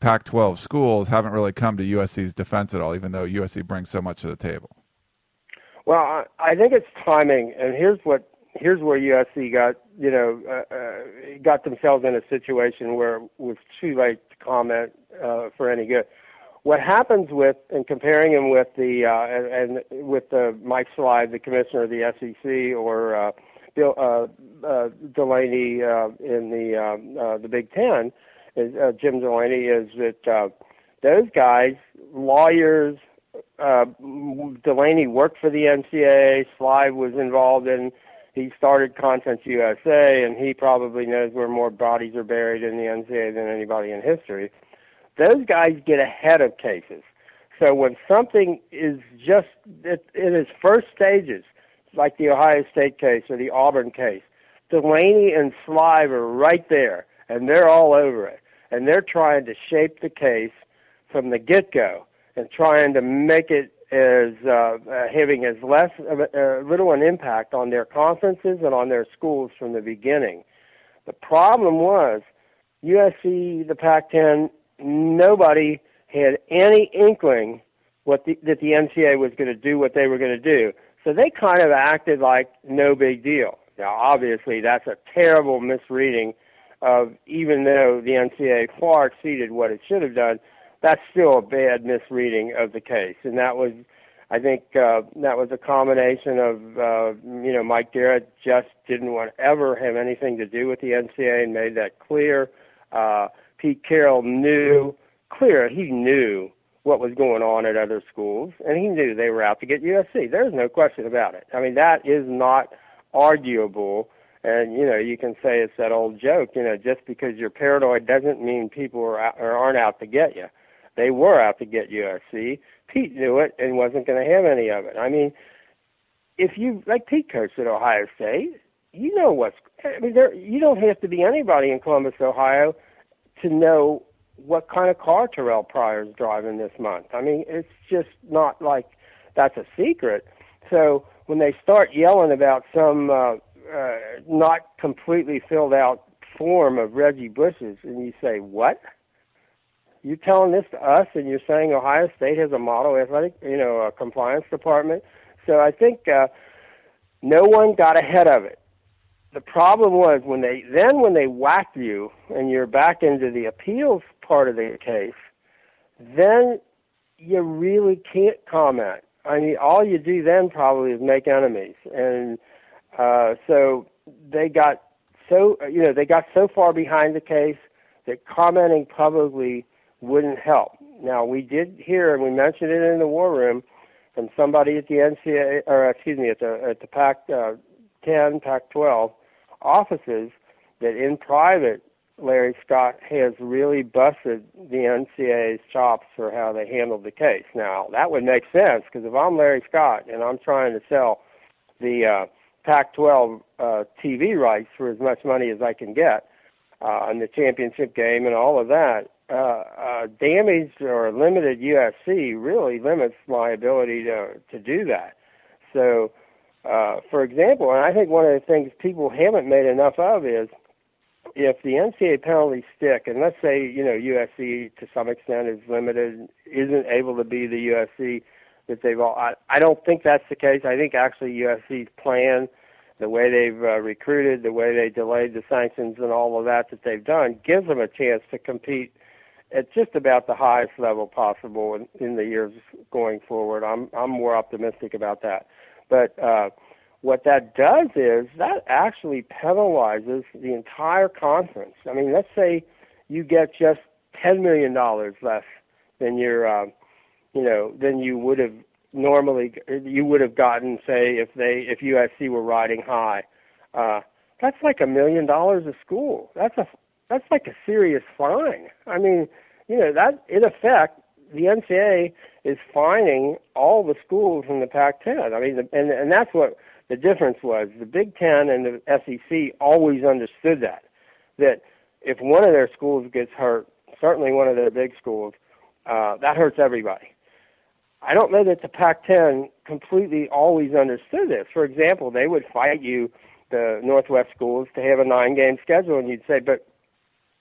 Pac 12 schools haven't really come to USC's defense at all, even though USC brings so much to the table. Well, I, I think it's timing, and here's what here's where USC got you know uh, uh, got themselves in a situation where it was too late to comment uh, for any good. What happens with and comparing him with the uh, and, and with the Mike Slive, the commissioner of the SEC, or uh, Bill uh, uh, Delaney uh, in the um, uh, the Big Ten, is uh, Jim Delaney, is that uh, those guys, lawyers, uh, Delaney worked for the NCAA. Slive was involved in. He started Conference USA, and he probably knows where more bodies are buried in the NCAA than anybody in history. Those guys get ahead of cases. So when something is just in its first stages, like the Ohio State case or the Auburn case, Delaney and Slive are right there, and they're all over it, and they're trying to shape the case from the get-go and trying to make it as uh, uh, having as less uh, little an impact on their conferences and on their schools from the beginning. The problem was USC, the Pac-10, nobody had any inkling what the, that the NCAA was going to do what they were going to do. So they kind of acted like no big deal. Now, obviously, that's a terrible misreading of even though the NCAA far exceeded what it should have done that's still a bad misreading of the case, and that was, I think, uh, that was a combination of, uh, you know, Mike Garrett just didn't want to ever have anything to do with the NCAA and made that clear. Uh, Pete Carroll knew clear he knew what was going on at other schools, and he knew they were out to get USC. There's no question about it. I mean, that is not arguable. And you know, you can say it's that old joke. You know, just because you're paranoid doesn't mean people are out, or aren't out to get you. They were out to get USC. Pete knew it and wasn't going to have any of it. I mean, if you like Pete coached at Ohio State, you know what's. I mean, there you don't have to be anybody in Columbus, Ohio, to know what kind of car Terrelle Pryor's driving this month. I mean, it's just not like that's a secret. So when they start yelling about some uh, uh, not completely filled out form of Reggie Bush's, and you say, "What?" you're telling this to us, and you're saying Ohio State has a model athletic, you know, a compliance department. So I think uh, no one got ahead of it. The problem was when they then when they whack you and you're back into the appeals part of the case, then you really can't comment. I mean, all you do then probably is make enemies, and uh, so they got so you know they got so far behind the case that commenting publicly wouldn't help. Now, we did hear, and we mentioned it in the war room, from somebody at the NCAA, or excuse me, at the at the Pac uh, 10, Pac 12 offices, that in private, Larry Scott has really busted the NCAA's chops for how they handled the case. Now, that would make sense because if I'm Larry Scott and I'm trying to sell the uh, Pac 12 uh, TV rights for as much money as I can get uh, in the championship game and all of that, uh, uh, damaged or limited USC really limits my ability to to do that. So, uh, for example, and I think one of the things people haven't made enough of is if the NCAA penalties stick, and let's say you know USC to some extent is limited, isn't able to be the USC that they've all. I, I don't think that's the case. I think actually USC's plan, the way they've uh, recruited, the way they delayed the sanctions, and all of that that they've done, gives them a chance to compete at just about the highest level possible in, in the years going forward. I'm I'm more optimistic about that. But uh, what that does is that actually penalizes the entire conference. I mean, let's say you get just ten million dollars less than your, uh, you know, than you would have normally you would have gotten, say, if they if USC were riding high. Uh, that's like a million dollars a school. That's a that's like a serious fine. I mean, you know, that in effect, the NCAA is fining all the schools in the Pac-10. I mean, the, and and that's what the difference was. The Big Ten and the SEC always understood that that if one of their schools gets hurt, certainly one of their big schools, uh, that hurts everybody. I don't know that the Pac-10 completely always understood this. For example, they would fight you, the Northwest schools, to have a nine-game schedule, and you'd say, "But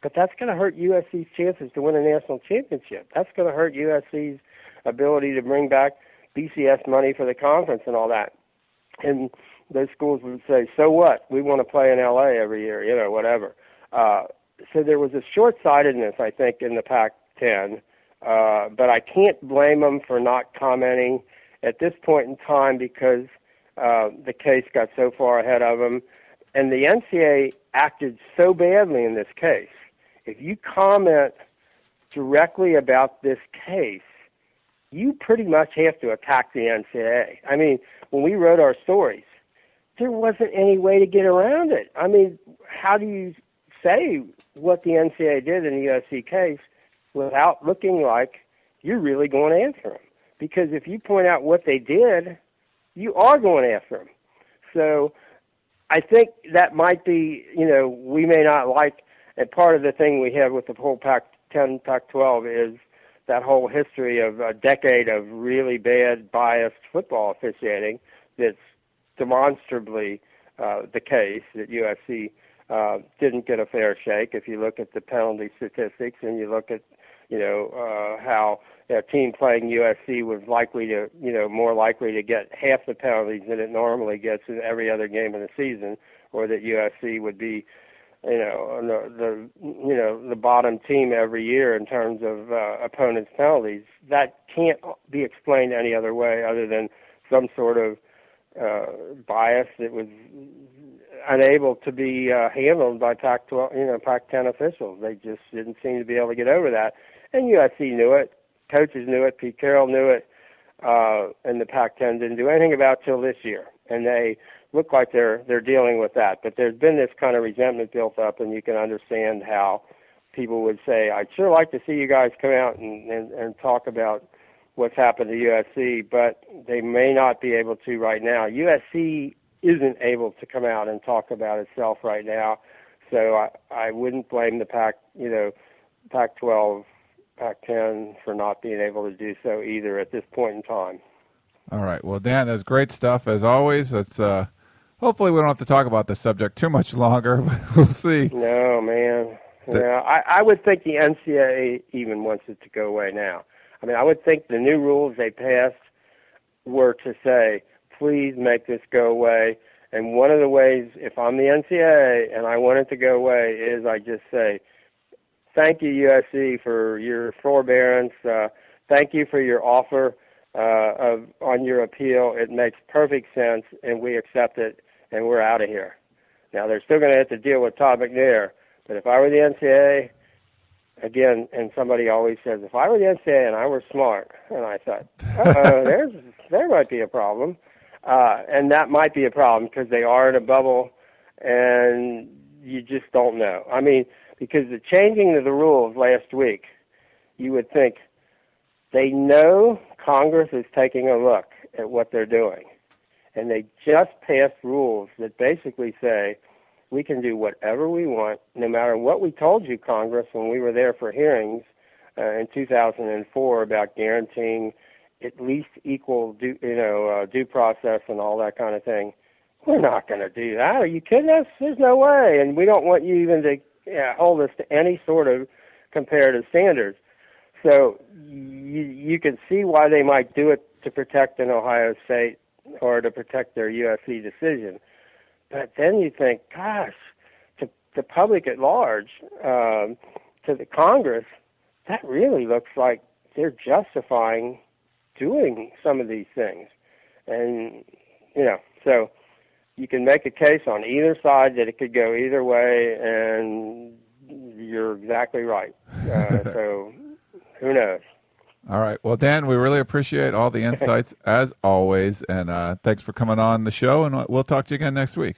but that's going to hurt USC's chances to win a national championship. That's going to hurt USC's ability to bring back BCS money for the conference and all that. And those schools would say, "So what? We want to play in LA every year, you know, whatever." Uh, so there was a short-sightedness, I think, in the Pac-10. Uh, but I can't blame them for not commenting at this point in time because uh, the case got so far ahead of them, and the NCAA acted so badly in this case if you comment directly about this case, you pretty much have to attack the NCAA. I mean, when we wrote our stories, there wasn't any way to get around it. I mean, how do you say what the NCAA did in the USC case without looking like you're really going after them? Because if you point out what they did, you are going after them. So I think that might be, you know, we may not like and part of the thing we have with the whole Pac-10, Pac-12 is that whole history of a decade of really bad, biased football officiating. That's demonstrably uh, the case that USC uh, didn't get a fair shake. If you look at the penalty statistics and you look at, you know, uh, how a team playing USC was likely to, you know, more likely to get half the penalties than it normally gets in every other game of the season, or that USC would be you know the, the you know the bottom team every year in terms of uh, opponents' penalties. That can't be explained any other way other than some sort of uh, bias that was unable to be uh, handled by Pac-12, you know, Pac-10 officials. They just didn't seem to be able to get over that, and USC knew it. Coaches knew it. Pete Carroll knew it, uh, and the Pac-10 didn't do anything about it till this year. And they look like they're they're dealing with that. But there's been this kind of resentment built up, and you can understand how people would say, "I'd sure like to see you guys come out and and, and talk about what's happened to USC," but they may not be able to right now. USC isn't able to come out and talk about itself right now, so I I wouldn't blame the Pac you know Pac-12 Pac-10 for not being able to do so either at this point in time. All right. Well, Dan, that's great stuff as always. That's uh, hopefully we don't have to talk about this subject too much longer. [LAUGHS] But we'll see. No, man. The, yeah, I, I would think the NCAA even wants it to go away now. I mean, I would think the new rules they passed were to say, please make this go away. And one of the ways, if I'm the NCAA and I want it to go away, is I just say, thank you, USC, for your forbearance. Uh, thank you for your offer uh, of on your appeal. It makes perfect sense, and we accept it, and we're out of here. Now they're still going to have to deal with Todd McNair, but if I were the NCAA, again, and somebody always says, if I were the NCAA and I were smart, and I thought, uh [LAUGHS] there's there might be a problem, uh, and that might be a problem because they are in a bubble, and you just don't know. I mean, because the changing of the rules last week, you would think they know Congress is taking a look at what they're doing. And they just passed rules that basically say we can do whatever we want, no matter what we told you, Congress, when we were there for hearings uh, in 2004 about guaranteeing at least equal due, you know, uh, due process and all that kind of thing. We're not going to do that. Are you kidding us? There's no way. And we don't want you even to yeah, hold us to any sort of comparative standards. So you, you can see why they might do it to protect an Ohio State or to protect their USC decision. But then you think, gosh, to the public at large, um, to the Congress, that really looks like they're justifying doing some of these things. And, you know, so you can make a case on either side that it could go either way, and you're exactly right. Uh, [LAUGHS] so who knows? All right. Well, Dan, we really appreciate all the [LAUGHS] insights as always, and uh, thanks for coming on the show. And we'll talk to you again next week.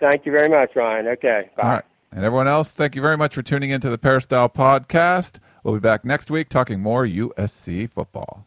Thank you very much, Ryan. Okay. Bye. All right. And everyone else, thank you very much for tuning into the Peristyle podcast. We'll be back next week talking more USC football.